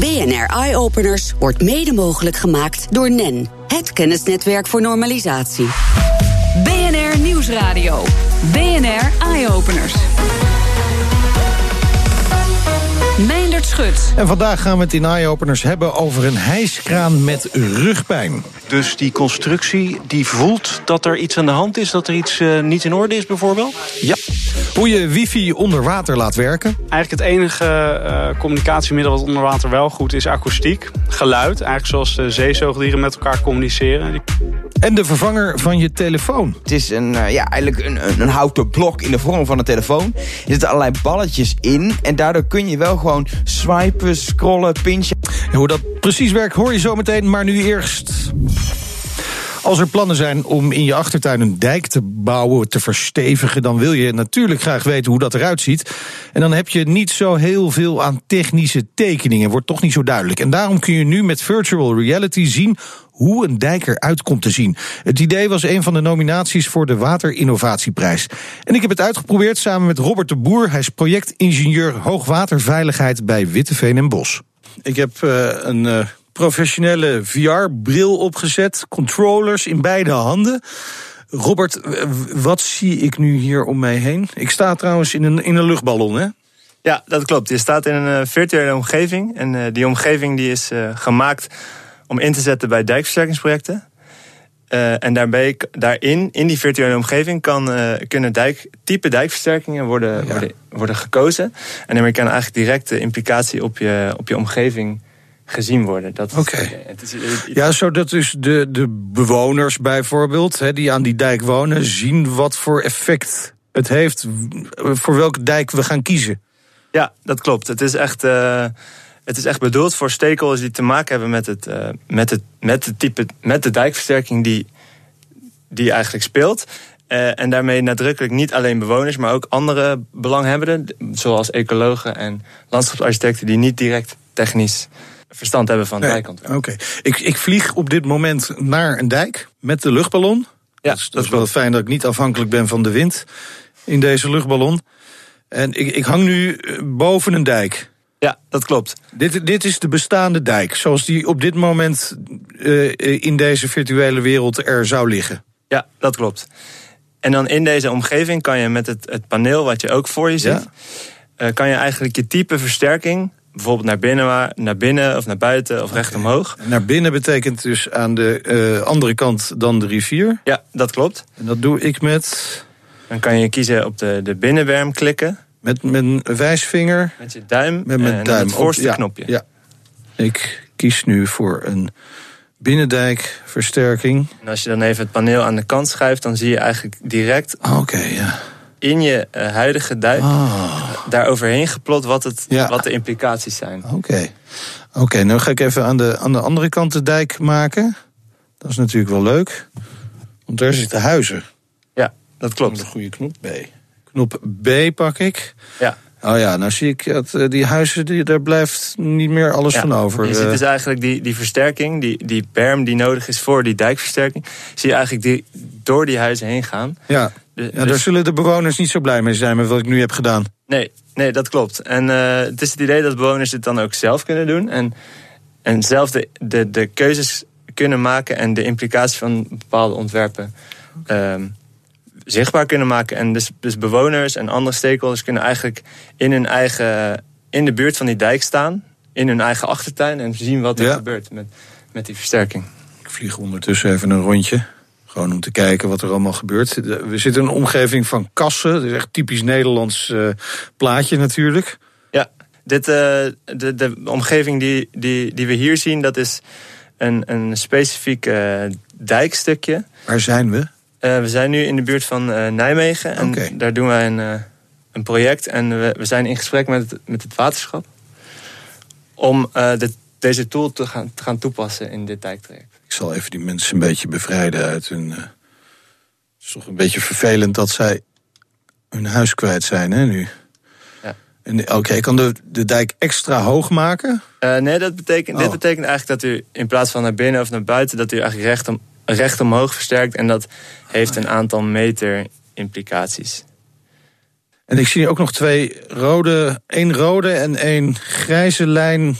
BNR Eye Openers wordt mede mogelijk gemaakt door NEN, het kennisnetwerk voor normalisatie. BNR Nieuwsradio. BNR Eye Openers. En vandaag gaan we het in Eye-Openers hebben over een hijskraan met rugpijn. Dus die constructie die voelt dat er iets aan de hand is, dat er iets uh, niet in orde is bijvoorbeeld? Ja. Hoe je wifi onder water laat werken. Eigenlijk het enige uh, communicatiemiddel wat onder water wel goed is akoestiek. Geluid, eigenlijk zoals de zeezoogdieren met elkaar communiceren. En de vervanger van je telefoon. Het is een, uh, ja, eigenlijk een, een, een, houten blok in de vorm van een telefoon. Er zitten allerlei balletjes in. En daardoor kun je wel gewoon swipen, scrollen, pinchen. En hoe dat precies werkt hoor je zo meteen, maar nu eerst... Als er plannen zijn om in je achtertuin een dijk te bouwen, te verstevigen, dan wil je natuurlijk graag weten hoe dat eruit ziet. En dan heb je niet zo heel veel aan technische tekeningen, wordt toch niet zo duidelijk. En daarom kun je nu met virtual reality zien hoe een dijk eruit komt te zien. Het idee was een van de nominaties voor de Waterinnovatieprijs. En ik heb het uitgeprobeerd samen met Robert de Boer. Hij is projectingenieur hoogwaterveiligheid bij Witteveen en Bos. Ik heb uh, een uh, professionele VR-bril opgezet, controllers in beide handen. Robert, wat zie ik nu hier om mij heen? Ik sta trouwens in een, in een luchtballon, hè? Ja, dat klopt. Je staat in een virtuele omgeving. En uh, die omgeving die is uh, gemaakt om in te zetten bij dijkversterkingsprojecten. Uh, en daarbij, daarin, in die virtuele omgeving, kan, kunnen dijk, type dijkversterkingen worden, ja. worden, worden gekozen. En daarmee kan eigenlijk direct de implicatie op je, op je omgeving gezien worden. Oké. Okay. Ja, zodat dus de, de bewoners bijvoorbeeld, hè, die aan die dijk wonen, zien wat voor effect het heeft, voor welke dijk we gaan kiezen. Ja, dat klopt. Het is echt. Uh, het is echt bedoeld voor stakeholders die te maken hebben met het, uh, met het, met het type, met de dijkversterking die, die eigenlijk speelt. Uh, en daarmee nadrukkelijk niet alleen bewoners, maar ook andere belanghebbenden, zoals ecologen en landschapsarchitecten, die niet direct technisch verstand hebben van nee, dijkontwerp. Oké, okay. ik, ik vlieg op dit moment naar een dijk met de luchtballon. Ja, dat is, dat is wel fijn dat ik niet afhankelijk ben van de wind in deze luchtballon. En ik, ik hang nu boven een dijk. Ja, dat klopt. Dit, dit is de bestaande dijk, zoals die op dit moment uh, in deze virtuele wereld er zou liggen. Ja, dat klopt. En dan in deze omgeving kan je met het, het paneel wat je ook voor je ziet, ja. uh, kan je eigenlijk je type versterking bijvoorbeeld naar binnen, naar binnen of naar buiten of recht omhoog. Naar binnen betekent dus aan de uh, andere kant dan de rivier? Ja, dat klopt. En dat doe ik met... Dan kan je kiezen op de, de binnenwerm klikken. Met mijn wijsvinger? Met je duim met mijn en duim. het voorste ja, knopje. Ja. Ik kies nu voor een binnendijkversterking. En als je dan even het paneel aan de kant schuift... dan zie je eigenlijk direct... Oké, okay, ja in je uh, huidige dijk oh. daar overheen geplot wat, het, ja. wat de implicaties zijn. Oké, okay. oké. Okay, nu ga ik even aan de, aan de andere kant de dijk maken. Dat is natuurlijk wel leuk. Want daar zitten huizen. Ja, dat klopt. Een goede knop B. Knop B pak ik. Ja. Oh ja, nou zie ik dat die huizen, die, daar blijft niet meer alles ja, van over. Je ziet dus eigenlijk die, die versterking, die, die berm die nodig is voor die dijkversterking, zie je eigenlijk die, door die huizen heen gaan. Ja. Ja, daar dus... zullen de bewoners niet zo blij mee zijn met wat ik nu heb gedaan. Nee, nee dat klopt. En uh, het is het idee dat bewoners dit dan ook zelf kunnen doen. En, en zelf de, de, de keuzes kunnen maken en de implicaties van bepaalde ontwerpen um, zichtbaar kunnen maken. En dus, dus bewoners en andere stakeholders kunnen eigenlijk in hun eigen, in de buurt van die dijk staan, in hun eigen achtertuin en zien wat er ja. gebeurt met, met die versterking. Ik vlieg ondertussen even een rondje. Gewoon om te kijken wat er allemaal gebeurt. We zitten in een omgeving van kassen. Dat is echt typisch Nederlands uh, plaatje natuurlijk. Ja, dit, uh, de, de omgeving die, die, die we hier zien... dat is een, een specifiek uh, dijkstukje. Waar zijn we? We zijn nu in de buurt van Nijmegen. En okay. daar doen wij een, een project. En we, we zijn in gesprek met het, met het waterschap... om de, deze tool te gaan, te gaan toepassen in dit dijktraject. Ik zal even die mensen een beetje bevrijden uit hun. Het is toch een beetje vervelend dat zij hun huis kwijt zijn, hè, nu. Ja. Oké, okay, kan de, de dijk extra hoog maken? Uh, nee, dat betekent, oh. dit betekent eigenlijk dat u in plaats van naar binnen of naar buiten, dat u eigenlijk recht, om, recht omhoog versterkt. En dat heeft een aantal meter implicaties. En ik zie ook nog twee rode, één rode en één grijze lijn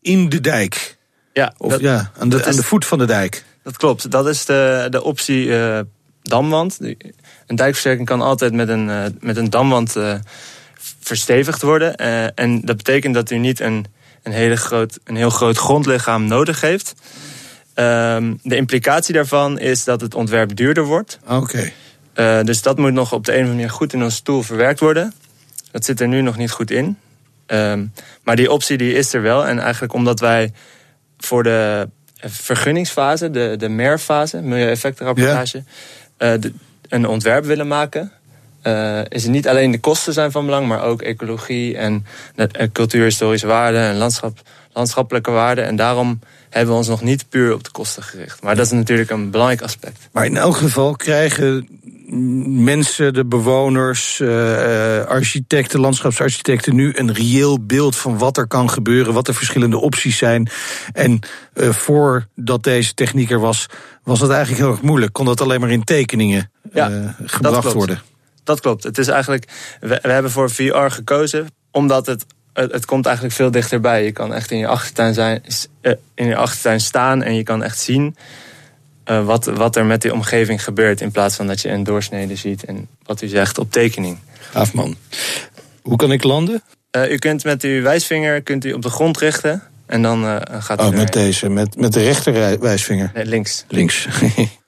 in de dijk. Ja, Of dat, ja, aan de, aan de voet van de dijk. dat klopt. Dat is de, de optie eh, damwand. Een dijkversterking kan altijd met een, eh, met een damwand eh, verstevigd worden. En dat betekent dat u niet een, een, hele groot, een heel groot grondlichaam nodig heeft. Ehm, de implicatie daarvan is dat het ontwerp duurder wordt. Oké. Eh, dus dat moet nog op de een of andere manier goed in ons stoel verwerkt worden. Dat zit er nu nog niet goed in. Ehm, maar die optie die is er wel. En eigenlijk omdat wij voor de vergunningsfase, de, de MER-fase, milieueffectenrapportage, eh, een ontwerp willen maken. eh, is het niet alleen de kosten zijn van belang, maar ook ecologie en eh, cultuurhistorische waarden en landschap, landschappelijke waarden. En daarom hebben we ons nog niet puur op de kosten gericht. Maar dat is natuurlijk een belangrijk aspect. Maar in elk geval krijgen mensen, de bewoners, eh, eh, architecten, landschapsarchitecten nu een reëel beeld van wat er kan gebeuren, wat de verschillende opties zijn. En eh, voordat deze techniek er was, was het eigenlijk heel erg moeilijk. Kon dat alleen maar in tekeningen Ja, dat gebracht klopt. worden. Dat klopt. Het is eigenlijk, we, we hebben voor VR gekozen omdat het, het, het komt eigenlijk veel dichterbij. Je kan echt in je achtertuin, zijn, eh, in je achtertuin staan en je kan echt zien eh, wat, wat er met die omgeving gebeurt. In plaats van dat je een doorsnede ziet en wat u zegt op tekening. Gaaf man. Hoe kan ik landen? Eh, u kunt met uw wijsvinger kunt u op de grond richten en dan gaat u Oh, met deze, met, met de rechterwijsvinger. Nee, links. Links.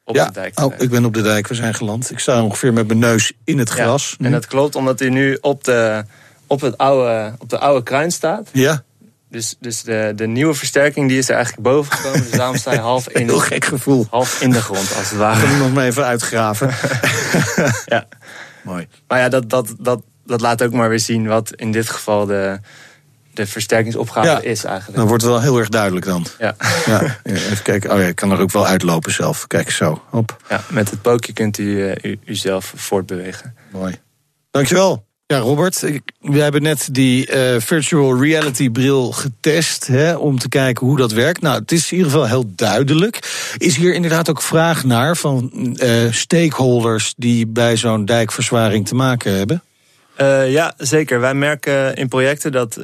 Op ja, de dijk. oh, ik ben op de dijk, we zijn geland. Ik sta ongeveer met mijn neus in het Ja, gras. nu. en dat klopt omdat u nu op de, op het oude, op de oude kruin staat. Ja, Dus, dus de, de nieuwe versterking die is er eigenlijk boven gekomen. Dus daarom sta je half in, heel gek gevoel. half in de grond, als het ware. we nog maar even uitgraven. Ja. Mooi. Maar ja, dat, dat, dat, dat laat ook maar weer zien wat in dit geval de, de versterkingsopgave Ja. is eigenlijk. Dan wordt het wel heel erg duidelijk dan. Ja. Ja, even kijken. Oh ja, ik kan er ook wel uitlopen zelf. Kijk zo. Hop. ja, met het pookje kunt u eh, u, uzelf voortbewegen. Mooi. Dankjewel. Ja, Robert, we hebben net die eh, virtual reality bril getest hè, om te kijken hoe dat werkt. Nou, het is in ieder geval heel duidelijk. Is hier inderdaad ook vraag naar van eh, stakeholders die bij zo'n dijkverzwaring te maken hebben? Eh, ja, zeker. Wij merken in projecten dat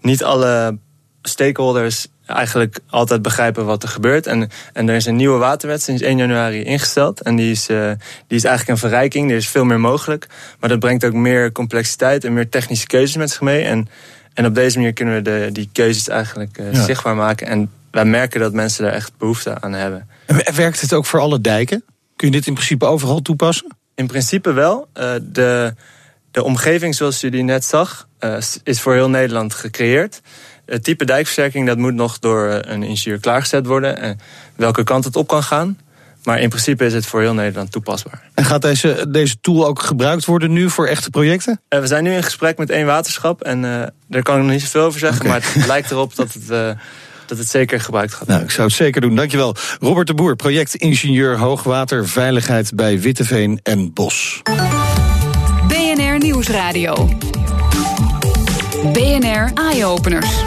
niet alle stakeholders eigenlijk altijd begrijpen wat er gebeurt. En, en er is een nieuwe waterwet sinds 1 januari ingesteld. En die is, eh, die is eigenlijk een verrijking. Er is veel meer mogelijk. Maar dat brengt ook meer complexiteit en meer technische keuzes met zich mee. En, en op deze manier kunnen we de, die keuzes eigenlijk eh, Ja. zichtbaar maken. En wij merken dat mensen daar echt behoefte aan hebben. En werkt het ook voor alle dijken? Kun je dit in principe overal toepassen? In principe wel. Eh, de, de omgeving zoals u die net zag, is voor heel Nederland gecreëerd. Het type dijkversterking dat moet nog door eh, een ingenieur klaargezet worden. En welke kant het op kan gaan. Maar in principe is het voor heel Nederland toepasbaar. En gaat deze, deze tool ook gebruikt worden nu voor echte projecten? Eh, we zijn nu in gesprek met één waterschap. En eh, daar kan ik nog niet zoveel over zeggen. Maar het lijkt erop dat het, eh, dat het zeker gebruikt gaat Nou, worden. ik zou het zeker doen. Dankjewel. Robert de Boer, projectingenieur hoogwaterveiligheid bij Witteveen en Bos. BNR Nieuwsradio. BNR Eye-Openers.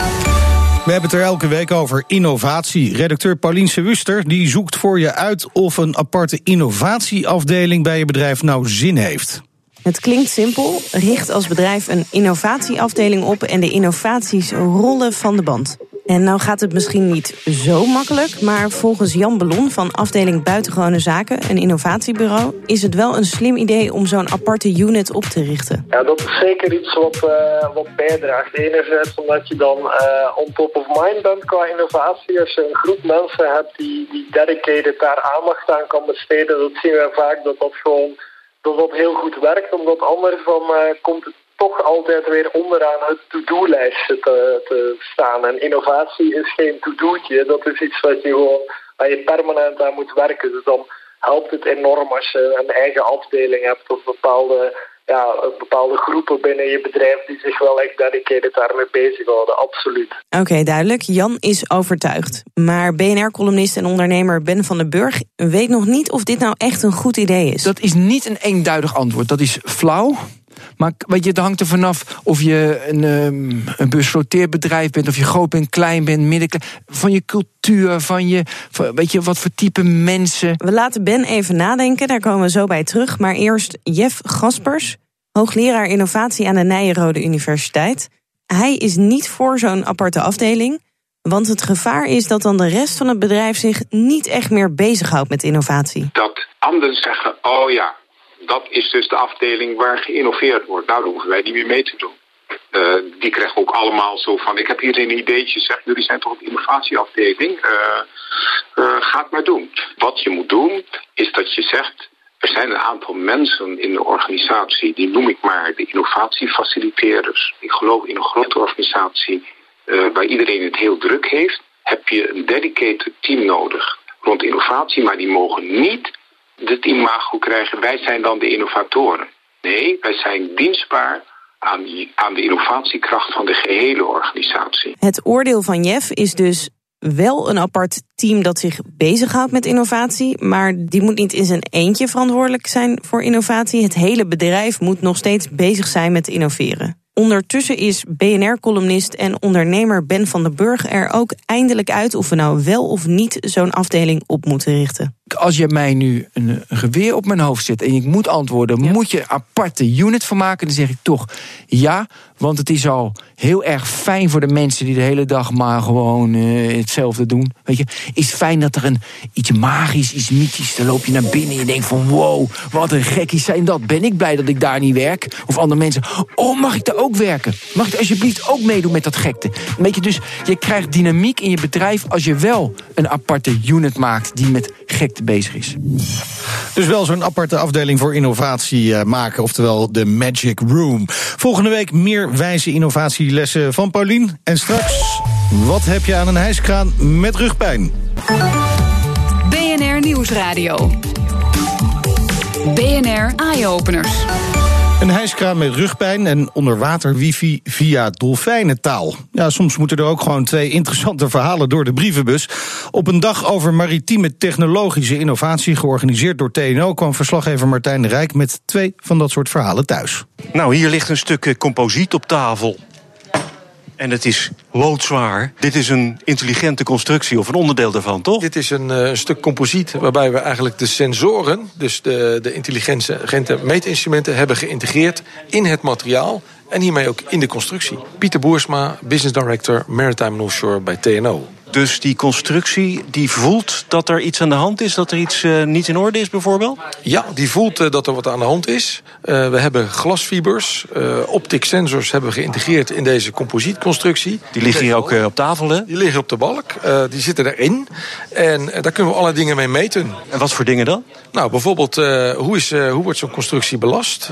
We hebben het er elke week over innovatie. Redacteur Paulien Wuster die zoekt voor je uit of een aparte innovatieafdeling bij je bedrijf nou zin heeft. Het klinkt simpel. Richt als bedrijf een innovatieafdeling op en de innovaties rollen van de band. En nou gaat het misschien niet zo makkelijk, maar volgens Jan Ballon van afdeling Buitengewone Zaken, een innovatiebureau, is het wel een slim idee om zo'n aparte unit op te richten. Ja, dat is zeker iets wat, eh, wat bijdraagt. Enerzijds omdat je dan eh, on top of mind bent qua innovatie. Als je een groep mensen hebt die, die dedicated daar aandacht aan kan besteden, dat zien we vaak dat dat gewoon dat dat heel goed werkt. Omdat anders dan eh, komt het toch altijd weer onderaan het to-do-lijstje te, te staan. En innovatie is geen to-do'tje. Dat is iets wat je gewoon, waar je permanent aan moet werken. Dus dan helpt het enorm als je een eigen afdeling hebt of bepaalde, ja, bepaalde groepen binnen je bedrijf die zich wel echt dedicated daarmee bezighouden. Absoluut. Oké, duidelijk. Jan is overtuigd. Maar BNR-columnist en ondernemer Ben van den Burg weet nog niet of dit nou echt een goed idee is. Dat is niet een eenduidig antwoord. Dat is flauw. Maar weet je, het hangt er vanaf of je een, um, een busfloteerbedrijf bent, of je groot bent, klein bent, middenklein. Van je cultuur, van je. Van, weet je, wat voor type mensen. We laten Ben even nadenken, daar komen we zo bij terug. Maar eerst Jeff Gaspers, hoogleraar innovatie aan de Nijenrode Universiteit. Hij is niet voor zo'n aparte afdeling. Want het gevaar is dat dan de rest van het bedrijf zich niet echt meer bezighoudt met innovatie. Dat anderen zeggen, oh ja, dat is dus de afdeling waar geïnnoveerd wordt. Nou, daar hoeven wij niet meer mee te doen. Uh, die krijgen ook allemaal zo van, ik heb hier een ideetje, zeg, jullie zijn toch een innovatieafdeling, uh, ga het maar doen. Wat je moet doen, is dat je zegt, er zijn een aantal mensen in de organisatie, die noem ik maar de innovatiefaciliteerders. Ik geloof in een grote organisatie waar iedereen het heel druk heeft, heb je een dedicated team nodig rond innovatie, maar die mogen niet het imago krijgen, wij zijn dan de innovatoren. Nee, wij zijn dienstbaar aan, die, aan de innovatiekracht van de gehele organisatie. Het oordeel van Jeff is dus wel een apart team dat zich bezighoudt met innovatie, maar die moet niet in zijn eentje verantwoordelijk zijn voor innovatie. Het hele bedrijf moet nog steeds bezig zijn met innoveren. Ondertussen is BNR-columnist en ondernemer Ben van den Burg er ook eindelijk uit of we nou wel of niet zo'n afdeling op moeten richten. Als je mij nu een, geweer op mijn hoofd zet en ik moet antwoorden, moet je een aparte unit van maken? Dan zeg ik toch ja, want het is al heel erg fijn voor de mensen die de hele dag maar gewoon uh, hetzelfde doen. Weet je, is fijn dat er een iets magisch, iets mythisch, dan loop je naar binnen en je denkt van wow, wat een gekkies zijn dat. Ben ik blij dat ik daar niet werk? Of andere mensen, oh mag ik daar ook werken? Mag ik alsjeblieft ook meedoen met dat gekte? Weet je, dus je krijgt dynamiek in je bedrijf als je wel een aparte unit maakt die met gekte bezig is. Dus wel zo'n aparte afdeling voor innovatie uh, maken, oftewel de Magic Room. Volgende week meer wijze innovatielessen van Paulien. En straks, wat heb je aan een hijskraan met rugpijn? BNR Nieuwsradio. BNR Eye Openers. Een hijskraan met rugpijn en onderwater wifi via dolfijnentaal. Ja, soms moeten er ook gewoon twee interessante verhalen door de brievenbus. Op een dag over maritieme technologische innovatie, georganiseerd door TNO, kwam verslaggever Martijn de Rijk met twee van dat soort verhalen thuis. Nou, hier ligt een stuk eh, composiet op tafel. En het is loodzwaar. Dit is een intelligente constructie of een onderdeel daarvan, toch? Dit is een uh, stuk composiet waarbij we eigenlijk de sensoren, dus de, de intelligente meetinstrumenten, hebben geïntegreerd in het materiaal. En hiermee ook in de constructie. Pieter Boersma, Business Director Maritime Offshore bij TNO. Dus die constructie die voelt dat er iets aan de hand is, dat er iets uh, niet in orde is bijvoorbeeld? Ja, die voelt uh, dat er wat aan de hand is. Uh, we hebben glasfibers, optic sensors hebben we geïntegreerd in deze composietconstructie. Die liggen hier ook op tafel, hè? Die liggen op de balk, die zitten erin. En daar kunnen we allerlei dingen mee meten. En wat voor dingen dan? Nou, bijvoorbeeld, hoe, is, hoe wordt zo'n constructie belast?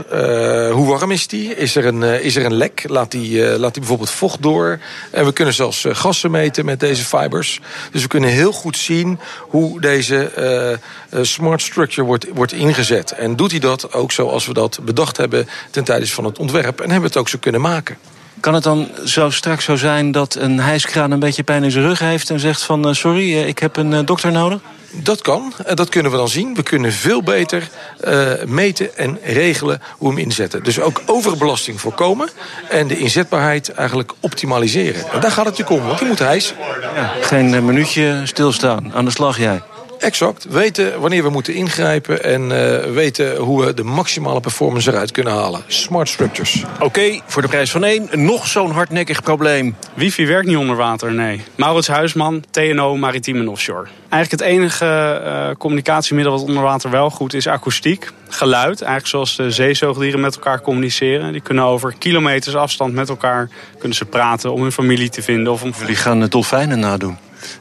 hoe warm is die? Is er een, is er een lek? Laat die, laat die bijvoorbeeld vocht door? En we kunnen zelfs gassen meten met deze Dus we kunnen heel goed zien hoe deze uh, smart structure wordt, wordt ingezet. En doet hij dat ook zoals we dat bedacht hebben ten tijde van het ontwerp. En hebben het ook zo kunnen maken. Kan het dan zo straks zo zijn dat een hijskraan een beetje pijn in zijn rug heeft... en zegt van sorry, ik heb een dokter nodig? Dat kan, en dat kunnen we dan zien. We kunnen veel beter uh, meten en regelen hoe we hem inzetten. Dus ook overbelasting voorkomen en de inzetbaarheid eigenlijk optimaliseren. En daar gaat het natuurlijk om, want die moet hijs. Ja, geen minuutje stilstaan. Aan de slag jij. Exact. Weten wanneer we moeten ingrijpen en uh, weten hoe we de maximale performance eruit kunnen halen. Smart structures. Oké, okay, voor de prijs van één, nog zo'n hardnekkig probleem. Wifi werkt niet onder water, nee. Maurits Huisman, TNO Maritiem en Offshore. Eigenlijk het enige uh, communicatiemiddel wat onder water wel goed is akoestiek. Geluid, eigenlijk zoals de zeezoogdieren met elkaar communiceren. Die kunnen over kilometers afstand met elkaar kunnen ze praten om hun familie te vinden. Of om... Jullie gaan dolfijnen nadoen?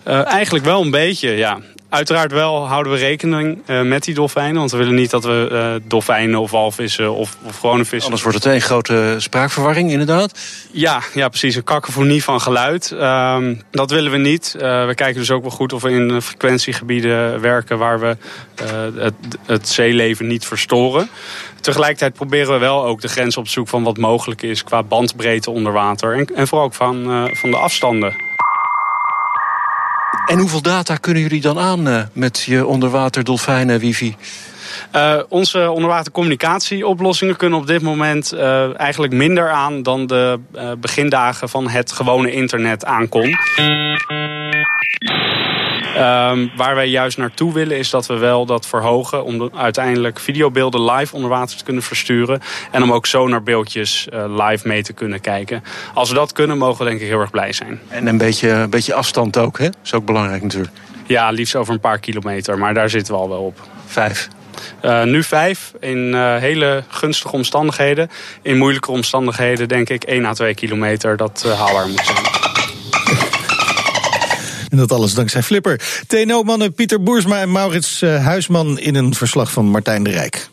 Uh, eigenlijk wel een beetje, ja. Uiteraard wel houden we rekening uh, met die dolfijnen. Want we willen niet dat we uh, dolfijnen of walvissen of, of gewone vissen... Anders wordt het een grote spraakverwarring, inderdaad. Ja, ja precies. Een kakofonie van geluid. Uh, dat willen we niet. Uh, we kijken dus ook wel goed of we in frequentiegebieden werken... waar we het, het zeeleven niet verstoren. Tegelijkertijd proberen we wel ook de grens op te zoeken van wat mogelijk is... qua bandbreedte onder water. En, en vooral ook van, van de afstanden. En hoeveel data kunnen jullie dan aan uh, met je onderwater dolfijnen wifi? Uh, onze onderwatercommunicatieoplossingen kunnen op dit moment uh, eigenlijk minder aan dan de begindagen van het gewone internet aankon. Ehm, waar wij juist naartoe willen is dat we wel dat verhogen... om de- uiteindelijk videobeelden live onder water te kunnen versturen... en om ook sonarbeeldjes uh, live mee te kunnen kijken. Als we dat kunnen, mogen we denk ik heel erg blij zijn. En een beetje, een beetje afstand ook, hè? Is ook belangrijk natuurlijk. Ja, liefst over een paar kilometer, maar daar zitten we al wel op. Vijf. Uh, nu vijf, in uh, hele gunstige omstandigheden. In moeilijke omstandigheden denk ik 1 à 2 kilometer dat haalbaar moet zijn. En dat alles dankzij Flipper. TNO-mannen Pieter Boersma en Maurits uh, Huisman in een verslag van Martijn de Rijk.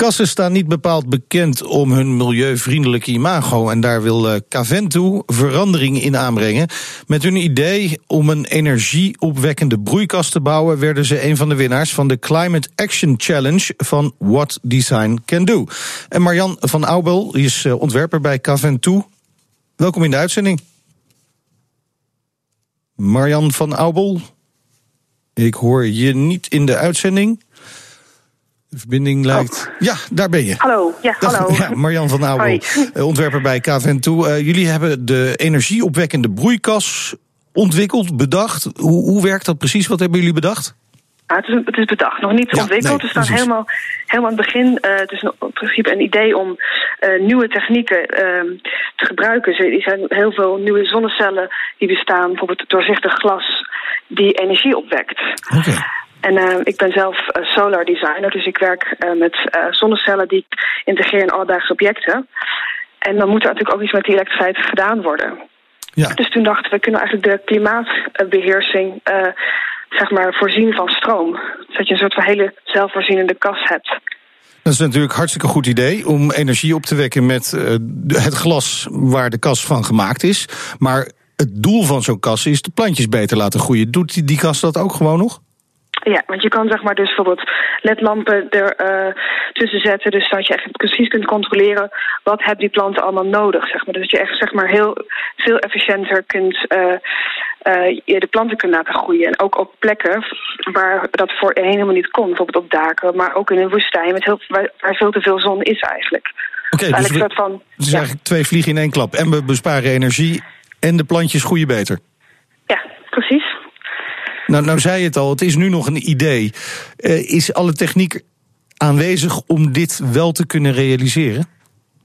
Kassen staan niet bepaald bekend om hun milieuvriendelijke imago. En daar wil uh, Caventu verandering in aanbrengen. Met hun idee om een energieopwekkende broeikas te bouwen, werden ze een van de winnaars van de Climate Action Challenge van What Design Can Do. En Marjan van Aubel is uh, ontwerper bij Caventu. Welkom in de uitzending. Marjan van Aubel, ik hoor je niet in de uitzending. De verbinding lijkt. Oh. Ja, daar ben je. Hallo, ja, Dag, hallo. Ja, Marjan van Aubel, uh, ontwerper bij KVN2. Uh, jullie hebben de energieopwekkende broeikas ontwikkeld, bedacht. Hoe, hoe werkt dat precies? Wat hebben jullie bedacht? Ja, het, is, het is bedacht, nog niet Ja, ontwikkeld. nee, we staan precies. helemaal, helemaal aan het begin. Uh, het is in principe een idee om nieuwe technieken uh, te gebruiken. Er zijn heel veel nieuwe zonnecellen die bestaan, bijvoorbeeld doorzichtig glas, die energie opwekt. Okay. En uh, ik ben zelf uh, solar designer, dus ik werk uh, met zonnecellen die ik integreer in alledaagse objecten. En dan moet er natuurlijk ook iets met die elektriciteit gedaan worden. Ja. Dus toen dachten we, kunnen eigenlijk de klimaatbeheersing zeg maar voorzien van stroom. Zodat je een soort van hele zelfvoorzienende kas hebt. Dat is natuurlijk hartstikke goed idee om energie op te wekken met uh, het glas waar de kas van gemaakt is. Maar het doel van zo'n kas is de plantjes beter laten groeien. Doet die, die kas dat ook gewoon nog? Ja, want je kan zeg maar dus bijvoorbeeld ledlampen er uh, tussen zetten. Dus dat je echt precies kunt controleren wat hebben die planten allemaal nodig. Zeg maar. Dus dat je echt zeg maar heel veel efficiënter kunt uh, uh, je de planten kunt laten groeien. En ook op plekken waar dat voorheen helemaal niet kon. Bijvoorbeeld op daken, maar ook in een woestijn met heel, waar, waar veel te veel zon is eigenlijk. Oké, okay, dus, we, soort van, dus ja. eigenlijk twee vliegen in één klap. En we besparen energie en de plantjes groeien beter. Ja, precies. Nou, nou zei je het al, het is nu nog een idee. Uh, is alle techniek aanwezig om dit wel te kunnen realiseren?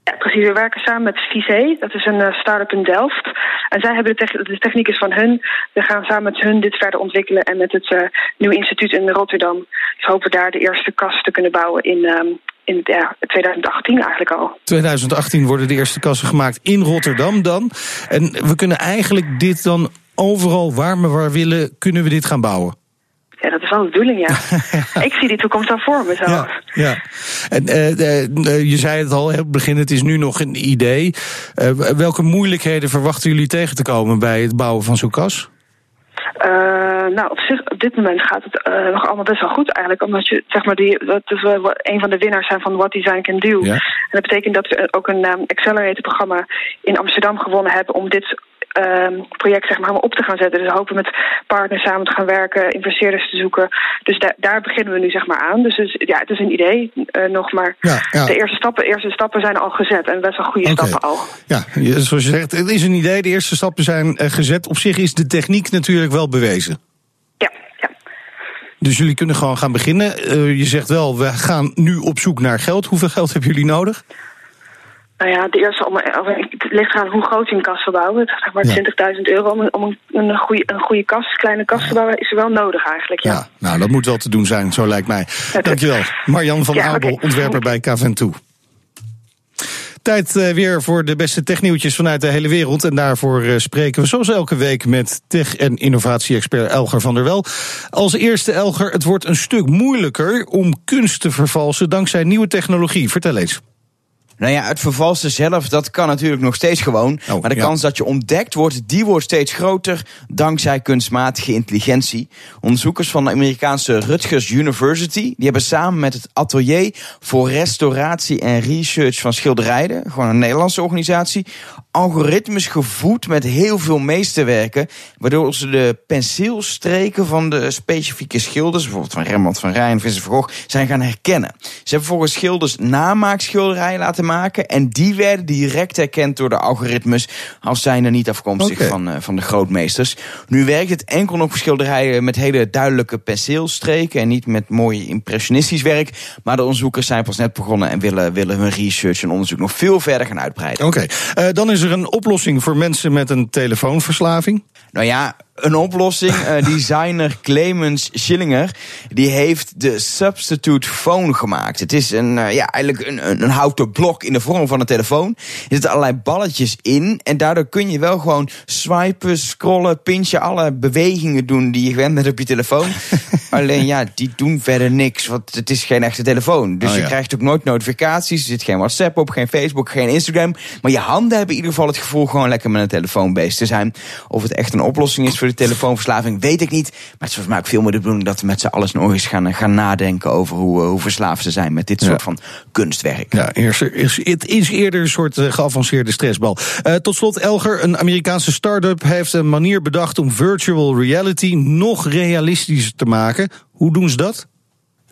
Ja, precies. We werken samen met Visé. Dat is een uh, start-up in Delft. En zij hebben de, te de, techniek is van hun. We gaan samen met hun dit verder ontwikkelen. En met het uh, nieuwe instituut in Rotterdam. Dus hopen daar de eerste kast te kunnen bouwen in, um, in ja, 2018 eigenlijk al. 2018 worden de eerste kassen gemaakt in Rotterdam dan. En we kunnen eigenlijk dit dan overal waar we waar willen, kunnen we dit gaan bouwen. Ja, dat is wel de bedoeling, ja. ik zie die toekomst al voor me zelf. Ja, ja. En uh, uh, je zei het al, op het begin, het is nu nog een idee. Uh, welke moeilijkheden verwachten jullie tegen te komen bij het bouwen van zo'n kas? Uh, nou, op, zich, op dit moment gaat het nog allemaal best wel goed eigenlijk. Omdat je, zeg maar, die, dat is wel een van de winnaars zijn van What Design Can Do. Ja. En dat betekent dat we ook een um, Accelerator-programma in Amsterdam gewonnen hebben om dit uh, project zeg maar, op te gaan zetten. Dus we hopen met partners samen te gaan werken, investeerders te zoeken. Dus da daar beginnen we nu zeg maar aan. Dus, dus ja, het is een idee uh, nog, maar ja, ja. de eerste stappen, eerste stappen zijn al gezet. En best wel goede okay. stappen al. Ja, zoals je zegt, het is een idee. De eerste stappen zijn uh, gezet. Op zich is de techniek natuurlijk wel bewezen. Ja, ja. Dus jullie kunnen gewoon gaan beginnen. Uh, je zegt wel, we gaan nu op zoek naar geld. Hoeveel geld hebben jullie nodig? Nou ja, de eerste, om, het ligt aan hoe groot je een kast verbouwen. Zeg maar ja. 20.000 euro om, om een, een, goede, een goede kast, kleine kast te bouwen, is er wel nodig eigenlijk. Ja. ja, nou dat moet wel te doen zijn, zo lijkt mij. Dankjewel. Marjan van Abel, okay. ontwerper bij KVN2. Tijd uh, weer voor de beste technieuwtjes vanuit de hele wereld. En daarvoor uh, spreken we zoals elke week met tech- en innovatie-expert Elger van der Wel. Als eerste Elger, het wordt een stuk moeilijker om kunst te vervalsen dankzij nieuwe technologie. Vertel eens. Nou ja, het vervalsen zelf, dat kan natuurlijk nog steeds gewoon. Oh, maar de ja. kans dat je ontdekt wordt, die wordt steeds groter dankzij kunstmatige intelligentie. Onderzoekers van de Amerikaanse Rutgers University, die hebben samen met het Atelier voor Restauratie en Research van Schilderijen, gewoon een Nederlandse organisatie, algoritmes gevoed met heel veel meesterwerken. Waardoor ze de penseelstreken van de specifieke schilders, bijvoorbeeld van Rembrandt van Rijn, Vincent van Gogh, zijn gaan herkennen. Ze hebben volgens schilders namaakschilderijen laten maken. En die werden direct herkend door de algoritmes als zijnde niet afkomstig van, uh, van de grootmeesters. Nu werkt het enkel nog voor schilderijen met hele duidelijke penseelstreken en niet met mooi impressionistisch werk. Maar de onderzoekers zijn pas net begonnen en willen, willen hun research en onderzoek nog veel verder gaan uitbreiden. Oké, okay. uh, dan is er een oplossing voor mensen met een telefoonverslaving? Nou ja, een oplossing. Uh, designer Clemens Schillinger die heeft de substitute phone gemaakt. Het is een, uh, ja, eigenlijk een, een, een, houten blok in de vorm van een telefoon. Er zitten allerlei balletjes in. En daardoor kun je wel gewoon swipen, scrollen, pinchen, alle bewegingen doen die je gewend bent op je telefoon. Alleen ja, die doen verder niks, want het is geen echte telefoon. Dus Oh, je ja. krijgt ook nooit notificaties. Er zit geen WhatsApp op, geen Facebook, geen Instagram. Maar je handen hebben in ieder geval het gevoel gewoon lekker met een telefoon bezig te zijn. Of het echt een oplossing is voor de telefoonverslaving, weet ik niet. Maar het is volgens mij ook veel meer de bedoeling dat we met z'n allen nog eens gaan, gaan nadenken over hoe, eh, hoe verslaafd ze zijn met dit soort van kunstwerk. Ja, eerst, is, het is eerder een soort eh, geavanceerde stressbal. Eh, tot slot, Elger, een Amerikaanse start-up heeft een manier bedacht om virtual reality nog realistischer te maken. Hoe doen ze dat?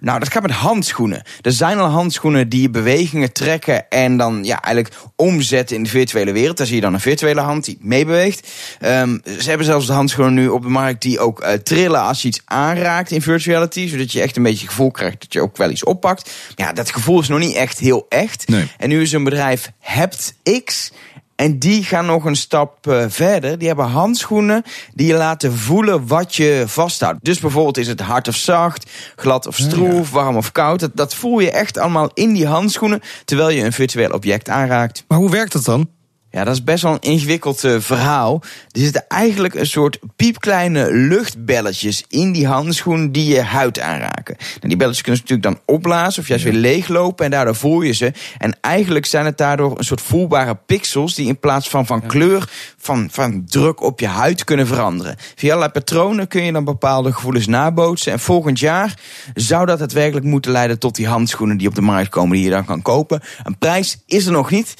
Nou, dat gaat met handschoenen. Er zijn al handschoenen die bewegingen trekken en dan ja, eigenlijk omzetten in de virtuele wereld. Daar zie je dan een virtuele hand die meebeweegt. Ehm, ze hebben zelfs de handschoenen nu op de markt die ook eh, trillen als je iets aanraakt in virtuality. Zodat je echt een beetje het gevoel krijgt dat je ook wel iets oppakt. Ja, dat gevoel is nog niet echt heel echt. En nu is een bedrijf HaptX. En die gaan nog een stap eh, verder. Die hebben handschoenen die je laten voelen wat je vasthoudt. Dus bijvoorbeeld is het hard of zacht, glad of stroef, warm of koud. Dat, dat voel je echt allemaal in die handschoenen terwijl je een virtueel object aanraakt. Maar hoe werkt dat dan? Ja, dat is best wel een ingewikkeld eh, verhaal. Er zitten eigenlijk een soort piepkleine luchtbelletjes in die handschoen die je huid aanraken. Nou, die belletjes kunnen ze natuurlijk dan opblazen of juist weer leeglopen en daardoor voel je ze. En eigenlijk zijn het daardoor een soort voelbare pixels die in plaats van van kleur, van, van druk op je huid kunnen veranderen. Via allerlei patronen kun je dan bepaalde gevoelens nabootsen. En volgend jaar zou dat daadwerkelijk moeten leiden tot die handschoenen die op de markt komen, die je dan kan kopen. Een prijs is er nog niet.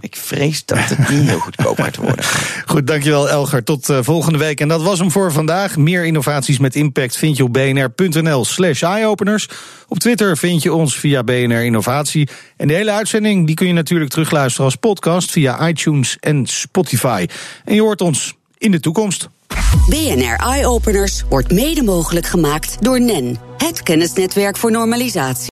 Ik vrees dat het niet heel goedkoop gaat worden. Goed, dankjewel Elger. Tot eh, volgende week. En dat was hem voor vandaag. Meer innovaties met impact vind je op bnr.nl slash eyeopeners. Op Twitter vind je ons via BNR Innovatie. En de hele uitzending die kun je natuurlijk terugluisteren als podcast via iTunes en Spotify. En je hoort ons in de toekomst. BNR Eye Openers wordt mede mogelijk gemaakt door NEN, het kennisnetwerk voor normalisatie.